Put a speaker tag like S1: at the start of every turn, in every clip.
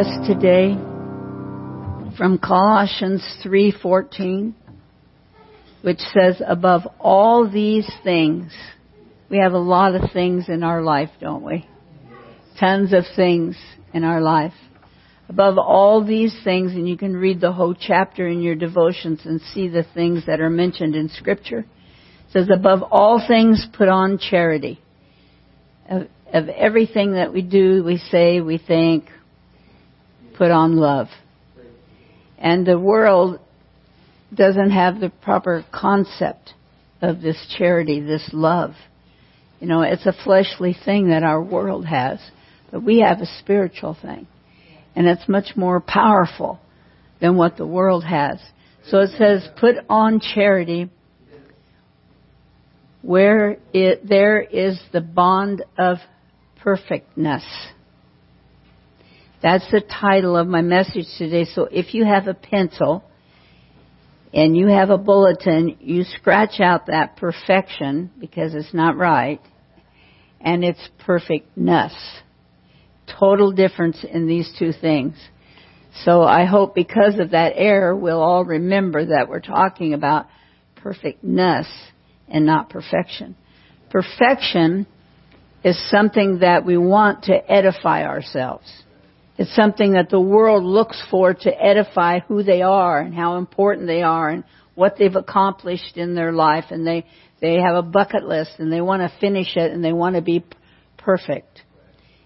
S1: us today from Colossians 3:14 which says above all these things we have a lot of things in our life don't we? Tons of things in our life. Above all these things and you can read the whole chapter in your devotions and see the things that are mentioned in scripture. It says above all things put on charity. Of, of everything that we do we say we think put on love. And the world doesn't have the proper concept of this charity, this love. You know, it's a fleshly thing that our world has, but we have a spiritual thing. And it's much more powerful than what the world has. So it says, put on charity where it, there is the bond of perfectness. That's the title of my message today. So if you have a pencil and you have a bulletin, you scratch out that perfection because it's not right and it's perfectness. Total difference in these two things. So I hope because of that error, we'll all remember that we're talking about perfectness and not perfection. Perfection is something that we want to edify ourselves. It's something that the world looks for to edify who they are and how important they are and what they've accomplished in their life and they, they have a bucket list and they want to finish it and they want to be perfect.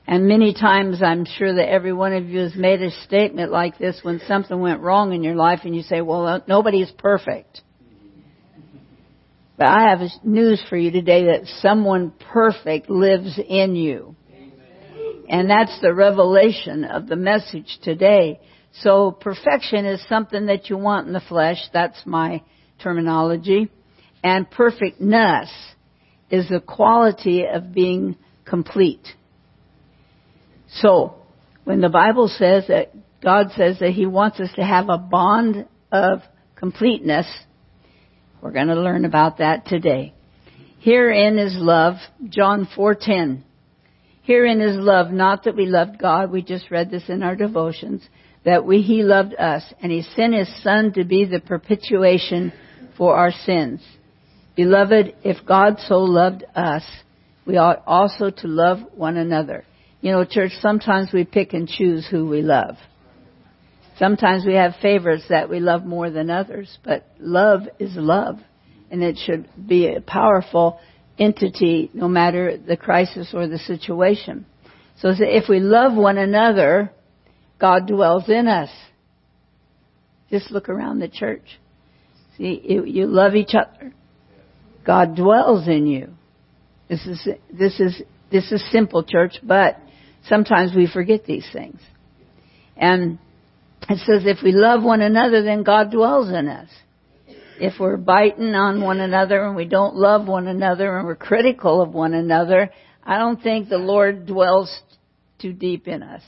S1: And many times I'm sure that every one of you has made a statement like this when something went wrong in your life and you say, well, nobody is perfect. But I have news for you today that someone perfect lives in you. And that's the revelation of the message today. So perfection is something that you want in the flesh. That's my terminology. And perfectness is the quality of being complete. So, when the Bible says that God says that He wants us to have a bond of completeness, we're going to learn about that today. Herein is love, John 4:10. Herein is love, not that we loved God, we just read this in our devotions, that we, He loved us, and He sent His Son to be the propitiation for our sins. Beloved, if God so loved us, we ought also to love one another. You know, church, sometimes we pick and choose who we love. Sometimes we have favorites that we love more than others, but love is love, and it should be a powerful entity no matter the crisis or the situation. So if we love one another, God dwells in us. Just look around the church. See, you, love each other. God dwells in you. This is, this is, this is simple church, but sometimes we forget these things. And it says if we love one another, then God dwells in us if we're biting on one another and we don't love one another and we're critical of one another, I don't think the Lord dwells too deep in us.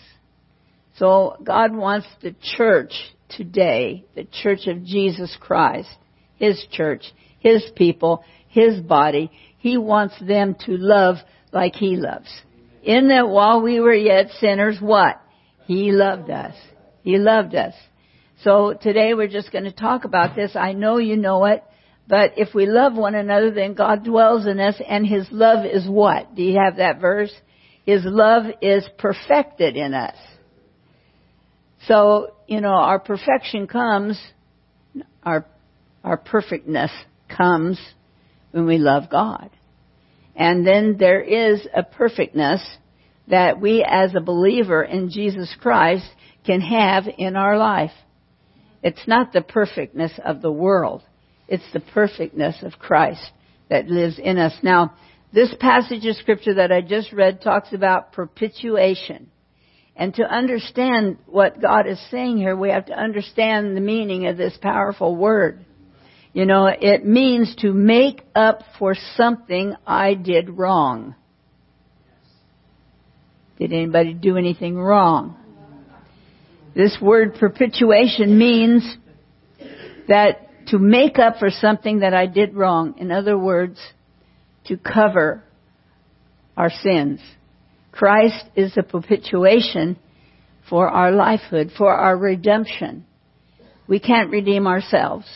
S1: So God wants the church today, the church of Jesus Christ, His church, His people, His body, He wants them to love like He loves. In that while we were yet sinners, what? He loved us. He loved us. So today we're just going to talk about this. I know you know it, but if we love one another, then God dwells in us and His love is what? Do you have that verse? His love is perfected in us. So, you know, our perfection comes, our, our perfectness comes when we love God. And then there is a perfectness that we as a believer in Jesus Christ can have in our life. It's not the perfectness of the world. It's the perfectness of Christ that lives in us. Now, this passage of scripture that I just read talks about propitiation. And to understand what God is saying here, we have to understand the meaning of this powerful word. You know, it means to make up for something I did wrong. Did anybody do anything wrong? This word propitiation means that to make up for something that I did wrong. In other words, to cover our sins. Christ is the propitiation for our lifehood, for our redemption. We can't redeem ourselves.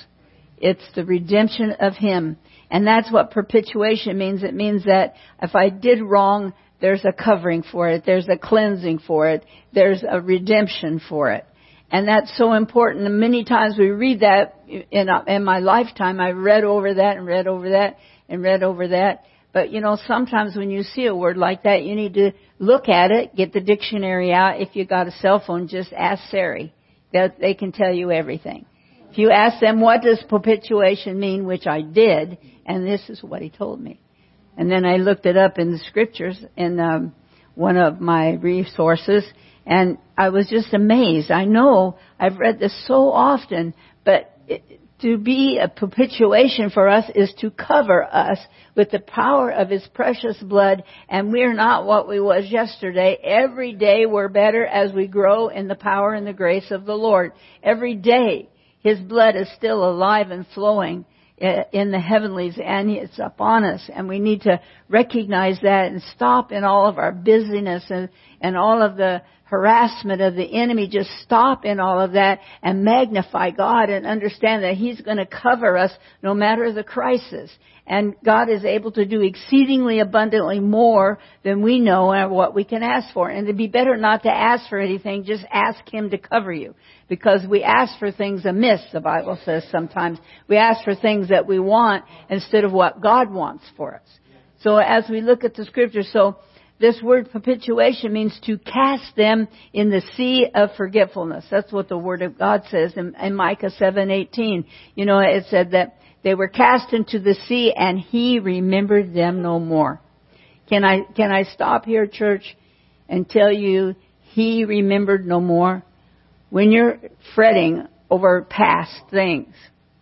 S1: It's the redemption of Him. And that's what perpetuation means. It means that if I did wrong, there's a covering for it. There's a cleansing for it. There's a redemption for it. And that's so important. And many times we read that in, in my lifetime. I read over that and read over that and read over that. But you know, sometimes when you see a word like that, you need to look at it, get the dictionary out. If you got a cell phone, just ask Siri. That they can tell you everything. If you ask them, what does perpetuation mean, which I did, and this is what he told me. And then I looked it up in the scriptures in um, one of my resources, and I was just amazed. I know I've read this so often, but it, to be a perpetuation for us is to cover us with the power of His precious blood, and we're not what we was yesterday. Every day we're better as we grow in the power and the grace of the Lord. Every day his blood is still alive and flowing in the heavenlies and it's upon us and we need to recognize that and stop in all of our busyness and, and all of the harassment of the enemy. Just stop in all of that and magnify God and understand that He's going to cover us no matter the crisis. And God is able to do exceedingly abundantly more than we know and what we can ask for. And it'd be better not to ask for anything, just ask Him to cover you because we ask for things amiss, the Bible says sometimes. We ask for things that we want instead of what God wants for us. So as we look at the scripture, so this word perpetuation means to cast them in the sea of forgetfulness. That's what the word of God says in, in Micah 7:18. You know, it said that they were cast into the sea and he remembered them no more. Can I can I stop here church and tell you he remembered no more? when you're fretting over past things,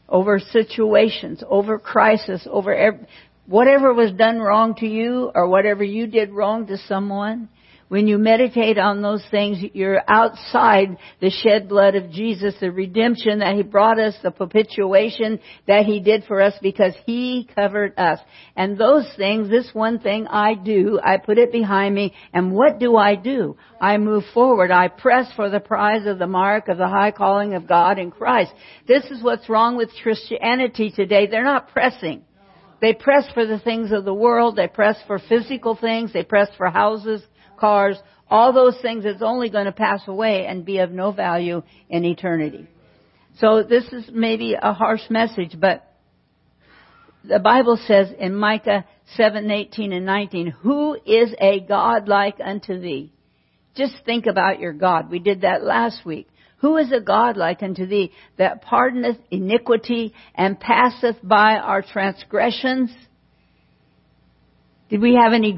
S1: over situations, over crisis, over every, whatever was done wrong to you or whatever you did wrong to someone, when you meditate on those things, you're outside the shed blood of Jesus, the redemption that He brought us, the propitiation that He did for us because He covered us. And those things, this one thing I do, I put it behind me, and what do I do? I move forward. I press for the prize of the mark of the high calling of God in Christ. This is what's wrong with Christianity today. They're not pressing. They press for the things of the world. They press for physical things. They press for houses, cars, all those things is only going to pass away and be of no value in eternity. So this is maybe a harsh message, but the Bible says in Micah 7, 18 and 19, who is a God like unto thee? Just think about your God. We did that last week. Who is a God like unto thee that pardoneth iniquity and passeth by our transgressions? Did we have any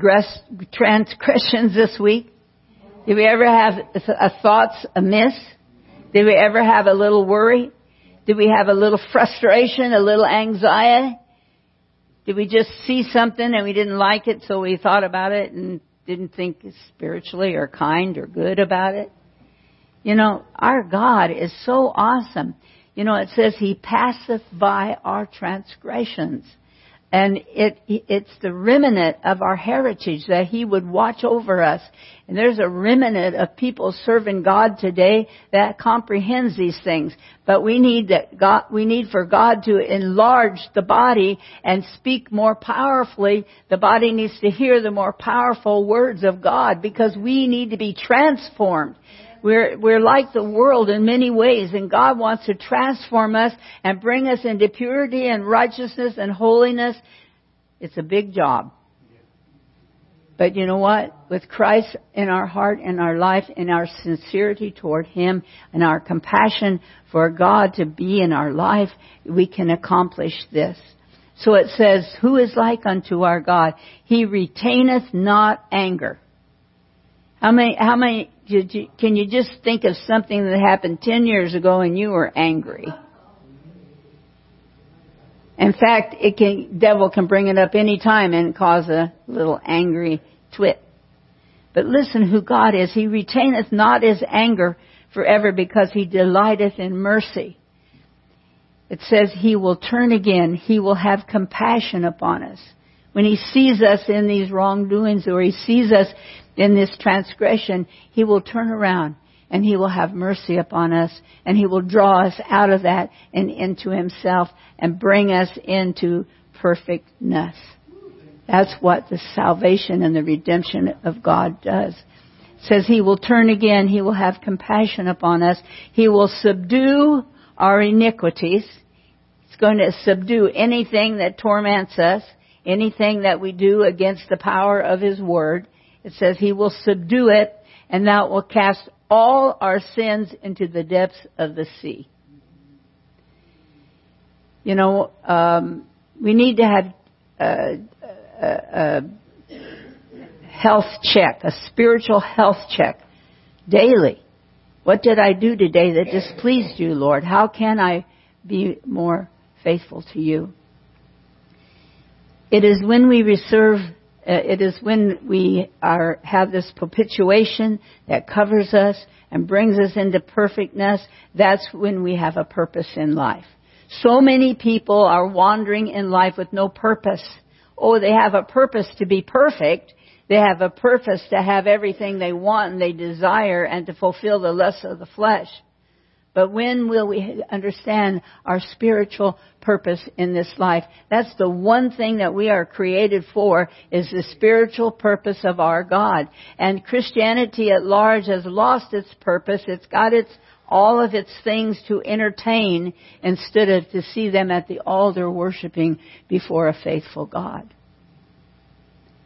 S1: transgressions this week? Did we ever have a thoughts amiss? Did we ever have a little worry? Did we have a little frustration, a little anxiety? Did we just see something and we didn't like it so we thought about it and didn't think spiritually or kind or good about it? You know, our God is so awesome. You know, it says He passeth by our transgressions. And it, it's the remnant of our heritage that He would watch over us. And there's a remnant of people serving God today that comprehends these things. But we need that God, we need for God to enlarge the body and speak more powerfully. The body needs to hear the more powerful words of God because we need to be transformed. We're, we're like the world in many ways and God wants to transform us and bring us into purity and righteousness and holiness. It's a big job. But you know what? With Christ in our heart, and our life, and our sincerity toward Him, and our compassion for God to be in our life, we can accomplish this. So it says, Who is like unto our God? He retaineth not anger. How many, how many can you just think of something that happened 10 years ago and you were angry? In fact, it can, devil can bring it up any time and cause a little angry twit. But listen who God is. He retaineth not his anger forever because he delighteth in mercy. It says he will turn again. He will have compassion upon us. When he sees us in these wrongdoings or he sees us in this transgression, he will turn around and He will have mercy upon us and He will draw us out of that and into Himself and bring us into perfectness. That's what the salvation and the redemption of God does. It says He will turn again, He will have compassion upon us, He will subdue our iniquities. He's going to subdue anything that torments us, anything that we do against the power of His Word. It says He will subdue it and that will cast all our sins into the depths of the sea. You know, um, we need to have a, a, a health check, a spiritual health check daily. What did I do today that displeased you, Lord? How can I be more faithful to you? It is when we reserve Uh, it is when we are, have this propitiation that covers us and brings us into perfectness, that's when we have a purpose in life. So many people are wandering in life with no purpose. Oh, they have a purpose to be perfect. They have a purpose to have everything they want and they desire and to fulfill the lust of the flesh. But when will we understand our spiritual purpose in this life? That's the one thing that we are created for is the spiritual purpose of our God. And Christianity at large has lost its purpose. It's got its all of its things to entertain instead of to see them at the altar worshiping before a faithful God.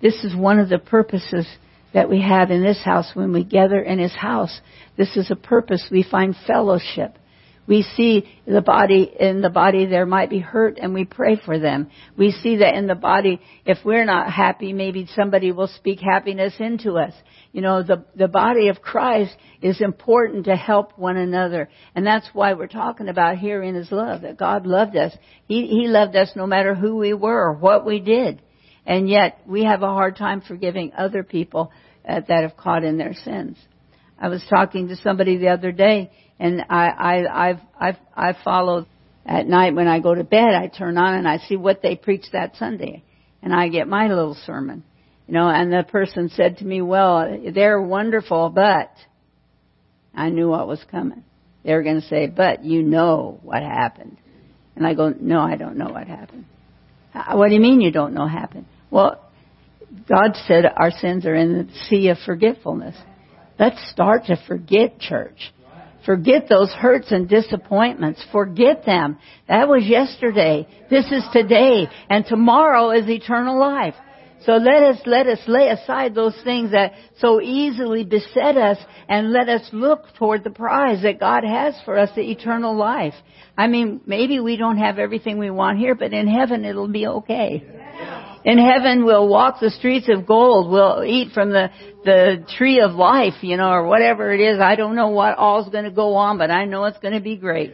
S1: This is one of the purposes that we have in this house when we gather in His house. This is a purpose. We find fellowship. We see the body, in the body there might be hurt and we pray for them. We see that in the body, if we're not happy, maybe somebody will speak happiness into us. You know, the, the body of Christ is important to help one another. And that's why we're talking about here in His love, that God loved us. He, he loved us no matter who we were or what we did. And yet we have a hard time forgiving other people uh, that have caught in their sins. I was talking to somebody the other day, and I, I, I've, I've, I follow at night when I go to bed. I turn on and I see what they preached that Sunday, and I get my little sermon, you know. And the person said to me, "Well, they're wonderful, but I knew what was coming. They were going to say, but you know what happened." And I go, "No, I don't know what happened." What do you mean you don't know happened? Well, God said our sins are in the sea of forgetfulness. Let's start to forget, church. Forget those hurts and disappointments. Forget them. That was yesterday. This is today. And tomorrow is eternal life. So let us, let us lay aside those things that so easily beset us and let us look toward the prize that God has for us, the eternal life. I mean, maybe we don't have everything we want here, but in heaven it'll be okay. In heaven we'll walk the streets of gold. We'll eat from the, the tree of life, you know, or whatever it is. I don't know what all's gonna go on, but I know it's gonna be great.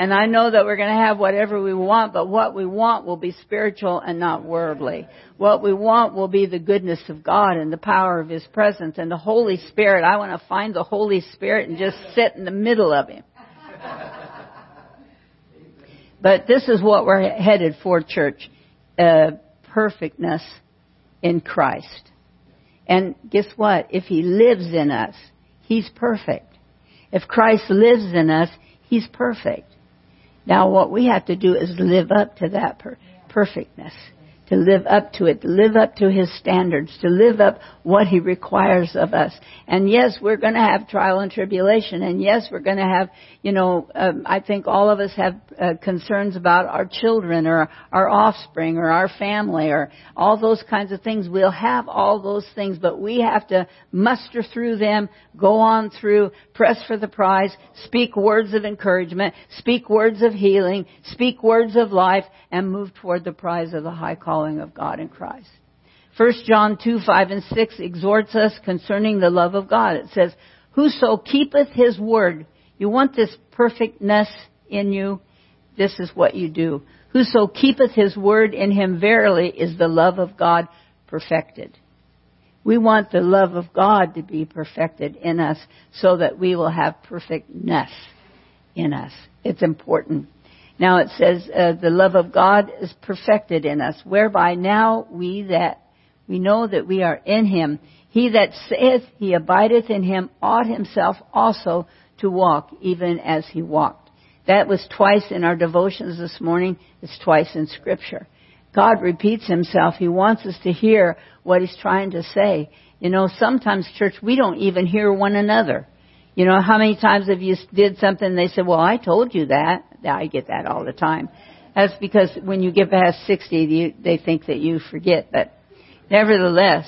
S1: And I know that we're going to have whatever we want, but what we want will be spiritual and not worldly. What we want will be the goodness of God and the power of His presence and the Holy Spirit. I want to find the Holy Spirit and just sit in the middle of Him. But this is what we're headed for, church. Uh, perfectness in Christ. And guess what? If He lives in us, He's perfect. If Christ lives in us, He's perfect. Now what we have to do is live up to that per- perfectness to live up to it, to live up to His standards, to live up what He requires of us. And yes, we're going to have trial and tribulation, and yes, we're going to have, you know, um, I think all of us have uh, concerns about our children or our offspring or our family or all those kinds of things. We'll have all those things, but we have to muster through them, go on through, press for the prize, speak words of encouragement, speak words of healing, speak words of life, and move toward the prize of the high calling of God in Christ. 1 John 2, 5 and 6 exhorts us concerning the love of God. It says, Whoso keepeth his word, you want this perfectness in you, this is what you do. Whoso keepeth his word in him verily is the love of God perfected. We want the love of God to be perfected in us so that we will have perfectness in us. It's important. Now it says, uh, the love of God is perfected in us, whereby now we that, we know that we are in Him. He that saith he abideth in him ought himself also to walk even as he walked. That was twice in our devotions this morning. It's twice in scripture. God repeats himself. He wants us to hear what he's trying to say. You know, sometimes church, we don't even hear one another. You know, how many times have you did something and they said, well, I told you that. I get that all the time. That's because when you get past 60, you, they think that you forget. But nevertheless,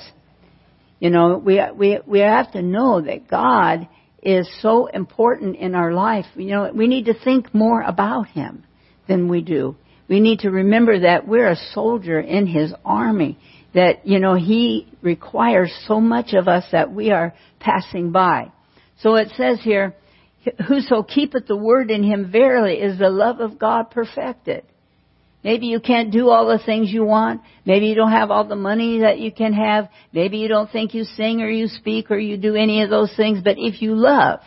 S1: you know, we, we, we have to know that God is so important in our life. You know, we need to think more about Him than we do. We need to remember that we're a soldier in His army. That, you know, He requires so much of us that we are passing by. So it says here, Whoso keepeth the word in him verily is the love of God perfected. Maybe you can't do all the things you want. Maybe you don't have all the money that you can have. Maybe you don't think you sing or you speak or you do any of those things. But if you love,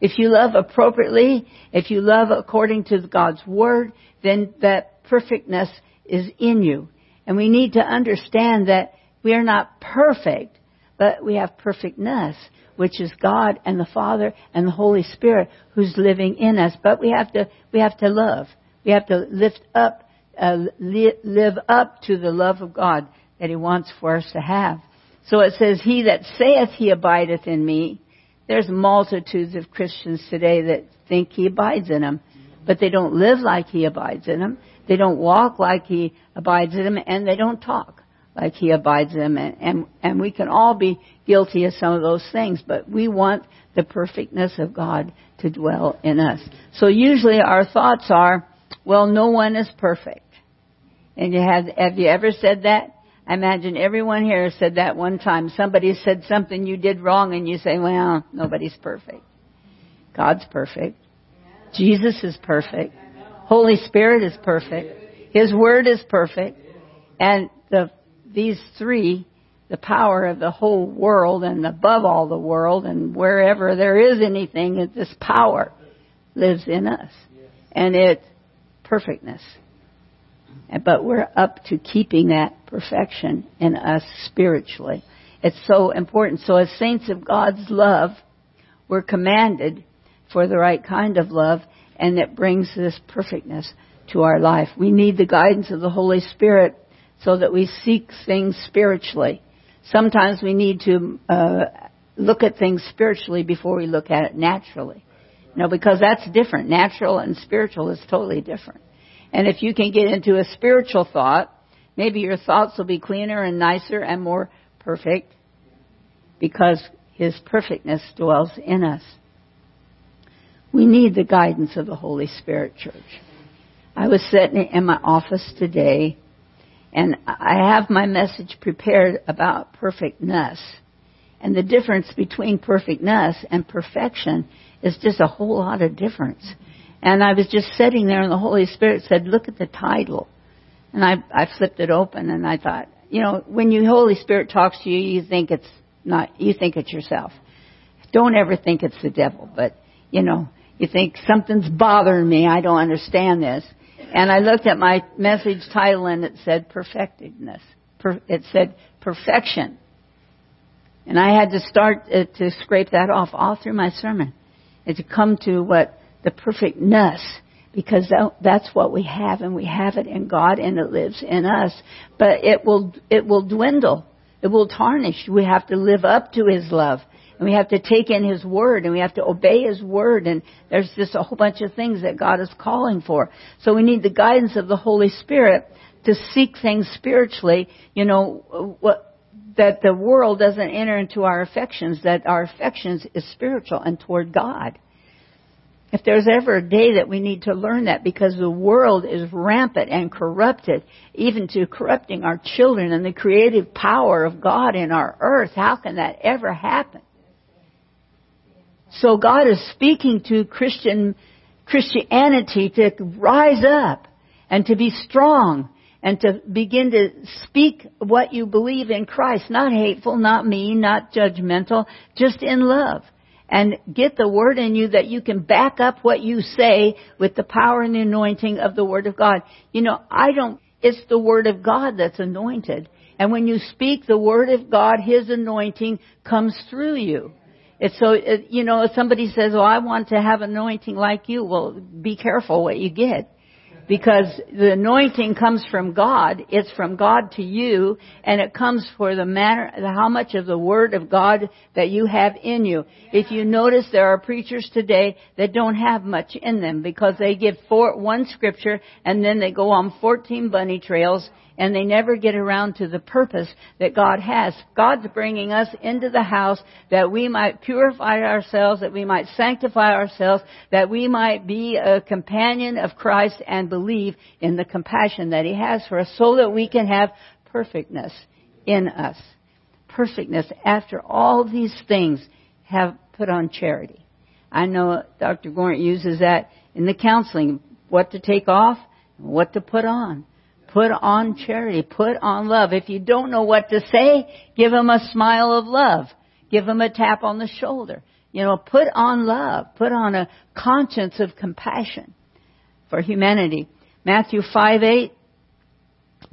S1: if you love appropriately, if you love according to God's Word, then that perfectness is in you. And we need to understand that we are not perfect, but we have perfectness, which is God and the Father and the Holy Spirit who's living in us. But we have to, we have to love. We have to lift up uh, li- live up to the love of God that He wants for us to have. So it says, He that saith He abideth in me. There's multitudes of Christians today that think He abides in them, but they don't live like He abides in them. They don't walk like He abides in them, and they don't talk like He abides in them. And, and, and we can all be guilty of some of those things, but we want the perfectness of God to dwell in us. So usually our thoughts are, well, no one is perfect. And you have, have you ever said that? I imagine everyone here said that one time. Somebody said something you did wrong and you say, well, nobody's perfect. God's perfect. Jesus is perfect. Holy Spirit is perfect. His Word is perfect. And the, these three, the power of the whole world and above all the world and wherever there is anything, this power lives in us. And it's perfectness. But we're up to keeping that perfection in us spiritually. It's so important. So as saints of God's love, we're commanded for the right kind of love and it brings this perfectness to our life. We need the guidance of the Holy Spirit so that we seek things spiritually. Sometimes we need to uh, look at things spiritually before we look at it naturally. You know, because that's different. Natural and spiritual is totally different. And if you can get into a spiritual thought, maybe your thoughts will be cleaner and nicer and more perfect because His perfectness dwells in us. We need the guidance of the Holy Spirit, church. I was sitting in my office today and I have my message prepared about perfectness. And the difference between perfectness and perfection is just a whole lot of difference. And I was just sitting there, and the Holy Spirit said, "Look at the title." And I I flipped it open, and I thought, you know, when you Holy Spirit talks to you, you think it's not, you think it's yourself. Don't ever think it's the devil, but you know, you think something's bothering me. I don't understand this. And I looked at my message title, and it said perfectedness. It said perfection. And I had to start uh, to scrape that off all through my sermon and to come to what the perfectness because that's what we have and we have it in God and it lives in us but it will it will dwindle it will tarnish we have to live up to his love and we have to take in his word and we have to obey his word and there's just a whole bunch of things that God is calling for so we need the guidance of the Holy Spirit to seek things spiritually you know what that the world doesn't enter into our affections that our affections is spiritual and toward God if there's ever a day that we need to learn that because the world is rampant and corrupted, even to corrupting our children and the creative power of God in our earth, how can that ever happen? So God is speaking to Christian, Christianity to rise up and to be strong and to begin to speak what you believe in Christ, not hateful, not mean, not judgmental, just in love and get the word in you that you can back up what you say with the power and the anointing of the word of God. You know, I don't, it's the word of God that's anointed. And when you speak the word of God, His anointing comes through you. It's so, it, you know, if somebody says, oh, I want to have anointing like you, well, be careful what you get because the anointing comes from God. It's from God to you, and it comes for the manner, how much of the Word of God that you have in you. If you notice, there are preachers today that don't have much in them because they give four, one scripture and then they go on 14 bunny trails and they never get around to the purpose that God has. God's bringing us into the house that we might purify ourselves, that we might sanctify ourselves, that we might be a companion of Christ and believe in the compassion that He has for us so that we can have perfectness in us. Perfectness after all these things have put on charity. I know Dr. Gort uses that in the counseling, what to take off, what to put on. Put on charity. Put on love. If you don't know what to say, give them a smile of love. Give them a tap on the shoulder. You know, put on love. Put on a conscience of compassion for humanity. Matthew 5 8,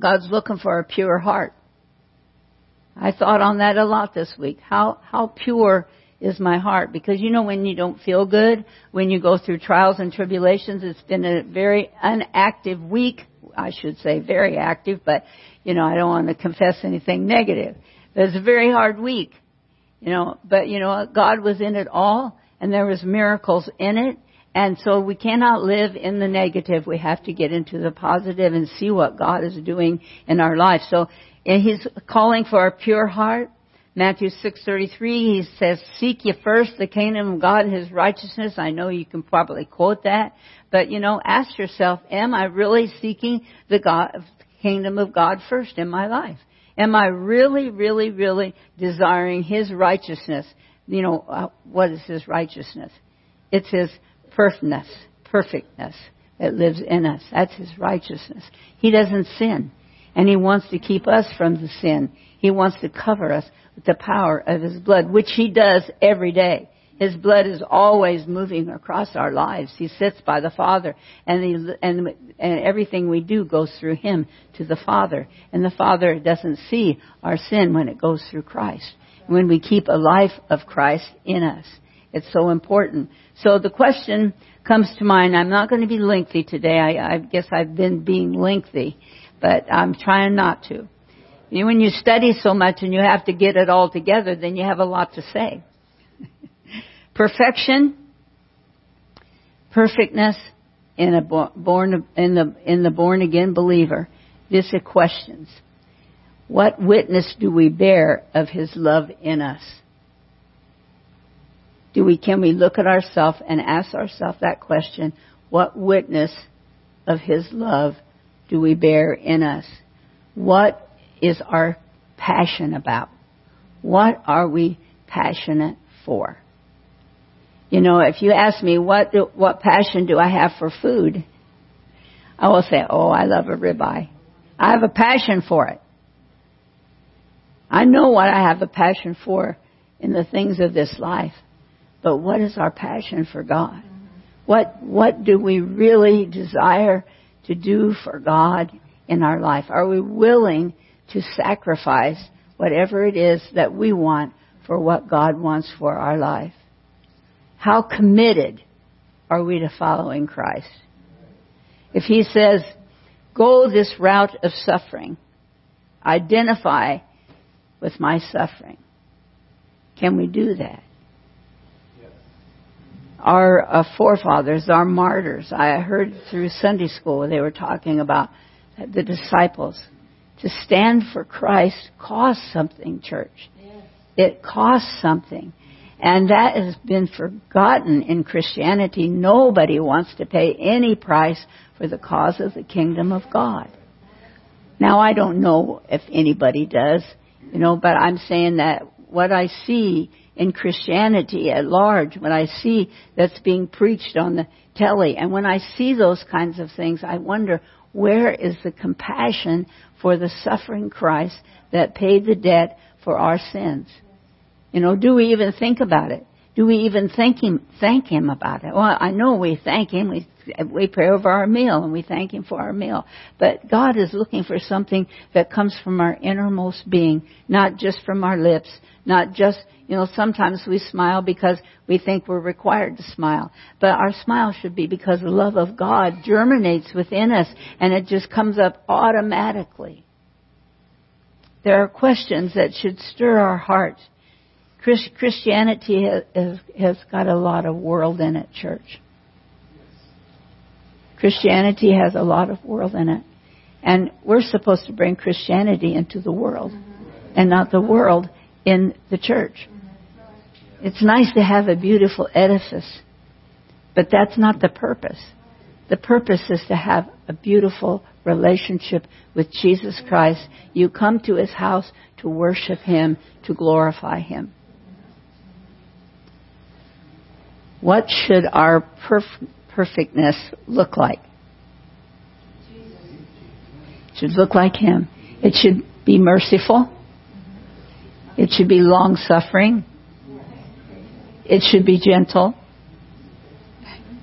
S1: God's looking for a pure heart. I thought on that a lot this week. How, how pure is my heart? Because you know when you don't feel good, when you go through trials and tribulations, it's been a very unactive week I should say very active, but you know, I don't want to confess anything negative. It was a very hard week, you know, but you know, God was in it all and there was miracles in it. And so we cannot live in the negative. We have to get into the positive and see what God is doing in our life. So and He's calling for a pure heart. Matthew 6:33 he says seek ye first the kingdom of God and his righteousness. I know you can probably quote that, but you know, ask yourself, am I really seeking the God, kingdom of God first in my life? Am I really, really, really desiring His righteousness? You know, uh, what is His righteousness? It's His perfectness, perfectness that lives in us. That's His righteousness. He doesn't sin. And He wants to keep us from the sin. He wants to cover us with the power of His blood, which He does every day. His blood is always moving across our lives. He sits by the Father, and, he, and, and everything we do goes through Him to the Father. And the Father doesn't see our sin when it goes through Christ. When we keep a life of Christ in us. It's so important. So the question comes to mind. I'm not going to be lengthy today. I, I guess I've been being lengthy, but I'm trying not to. When you study so much and you have to get it all together, then you have a lot to say. Perfection, perfectness in a born in the in the born again believer. This is questions. What witness do we bear of His love in us? Do we can we look at ourselves and ask ourselves that question? What witness of His love do we bear in us? What is our passion about? What are we passionate for? You know, if you ask me what do, what passion do I have for food, I will say, "Oh, I love a ribeye. I have a passion for it. I know what I have a passion for in the things of this life. But what is our passion for God? What what do we really desire to do for God in our life? Are we willing to sacrifice whatever it is that we want for what God wants for our life? How committed are we to following Christ? If he says, go this route of suffering, identify with my suffering, can we do that? Our uh, forefathers, our martyrs, I heard through Sunday school they were talking about the disciples. To stand for Christ costs something, church. Yes. It costs something. And that has been forgotten in Christianity. Nobody wants to pay any price for the cause of the kingdom of God. Now I don't know if anybody does, you know, but I'm saying that what I see in Christianity at large, when I see that's being preached on the telly, and when I see those kinds of things, I wonder where is the compassion for the suffering Christ that paid the debt for our sins? You know, do we even think about it? Do we even thank him, thank him about it? Well, I know we thank him. We, we pray over our meal and we thank him for our meal. But God is looking for something that comes from our innermost being, not just from our lips, not just, you know, sometimes we smile because we think we're required to smile. But our smile should be because the love of God germinates within us and it just comes up automatically. There are questions that should stir our hearts. Christianity has, has got a lot of world in it, church. Christianity has a lot of world in it. And we're supposed to bring Christianity into the world and not the world in the church. It's nice to have a beautiful edifice, but that's not the purpose. The purpose is to have a beautiful relationship with Jesus Christ. You come to his house to worship him, to glorify him. What should our perf- perfectness look like? It should look like him. It should be merciful. It should be long suffering. It should be gentle.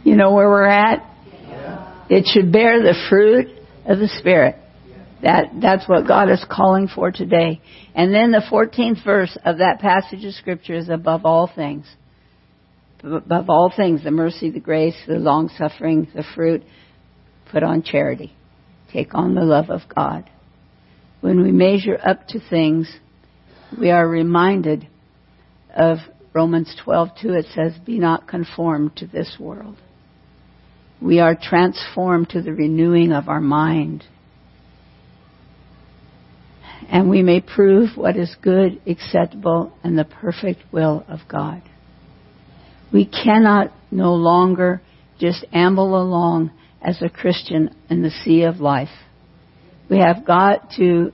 S1: You know where we're at? It should bear the fruit of the Spirit. That, that's what God is calling for today. And then the 14th verse of that passage of scripture is above all things. Above all things, the mercy, the grace, the long suffering, the fruit, put on charity. Take on the love of God. When we measure up to things, we are reminded of Romans 12:2 it says be not conformed to this world we are transformed to the renewing of our mind. And we may prove what is good, acceptable, and the perfect will of God. We cannot no longer just amble along as a Christian in the sea of life. We have got to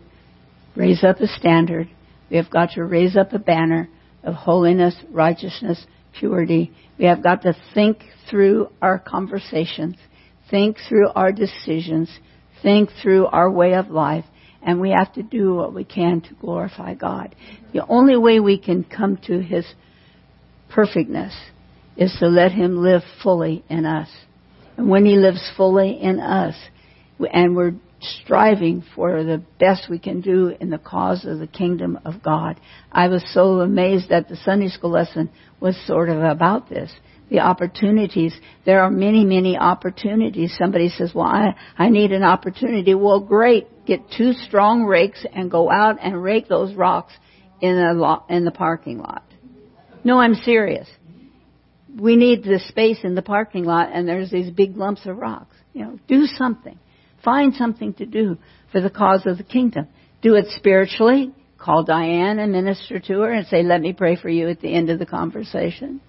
S1: raise up a standard. We have got to raise up a banner of holiness, righteousness, purity. We have got to think through our conversations, think through our decisions, think through our way of life, and we have to do what we can to glorify God. The only way we can come to His perfectness is to let Him live fully in us. And when He lives fully in us, and we're striving for the best we can do in the cause of the kingdom of God. I was so amazed that the Sunday school lesson was sort of about this. The opportunities. There are many, many opportunities. Somebody says, well, I, I need an opportunity. Well, great. Get two strong rakes and go out and rake those rocks in the, lo- in the parking lot. No, I'm serious. We need the space in the parking lot and there's these big lumps of rocks. You know, do something. Find something to do for the cause of the kingdom. Do it spiritually. Call Diane and minister to her and say, let me pray for you at the end of the conversation.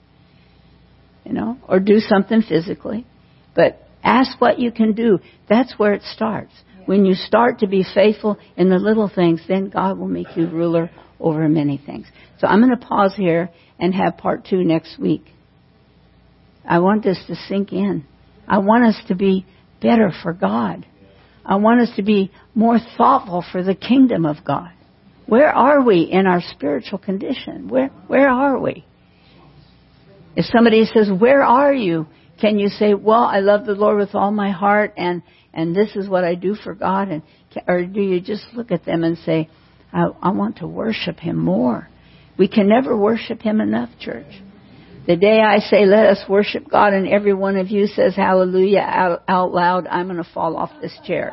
S1: You know, or do something physically. But ask what you can do. That's where it starts. When you start to be faithful in the little things, then God will make you ruler over many things. So I'm going to pause here and have part two next week. I want this to sink in. I want us to be better for God. I want us to be more thoughtful for the kingdom of God. Where are we in our spiritual condition? Where, where are we? If somebody says, where are you? Can you say, well, I love the Lord with all my heart and, and this is what I do for God? And, or do you just look at them and say, I, I want to worship Him more? We can never worship Him enough, church. The day I say, let us worship God, and every one of you says hallelujah out, out loud, I'm going to fall off this chair.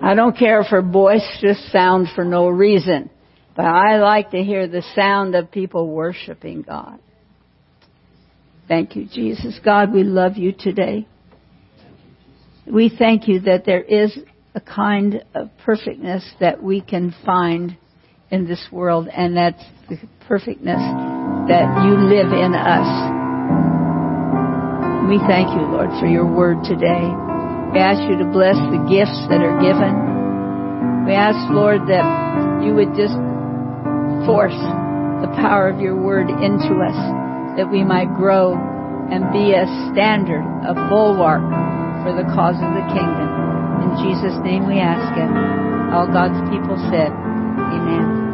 S1: I don't care for boisterous sound for no reason, but I like to hear the sound of people worshiping God. Thank you, Jesus. God, we love you today. We thank you that there is a kind of perfectness that we can find in this world, and that's the perfectness that you live in us. We thank you, Lord, for your word today. We ask you to bless the gifts that are given. We ask, Lord, that you would just force the power of your word into us, that we might grow and be a standard, a bulwark for the cause of the kingdom. In Jesus' name we ask it. All God's people said, Amen.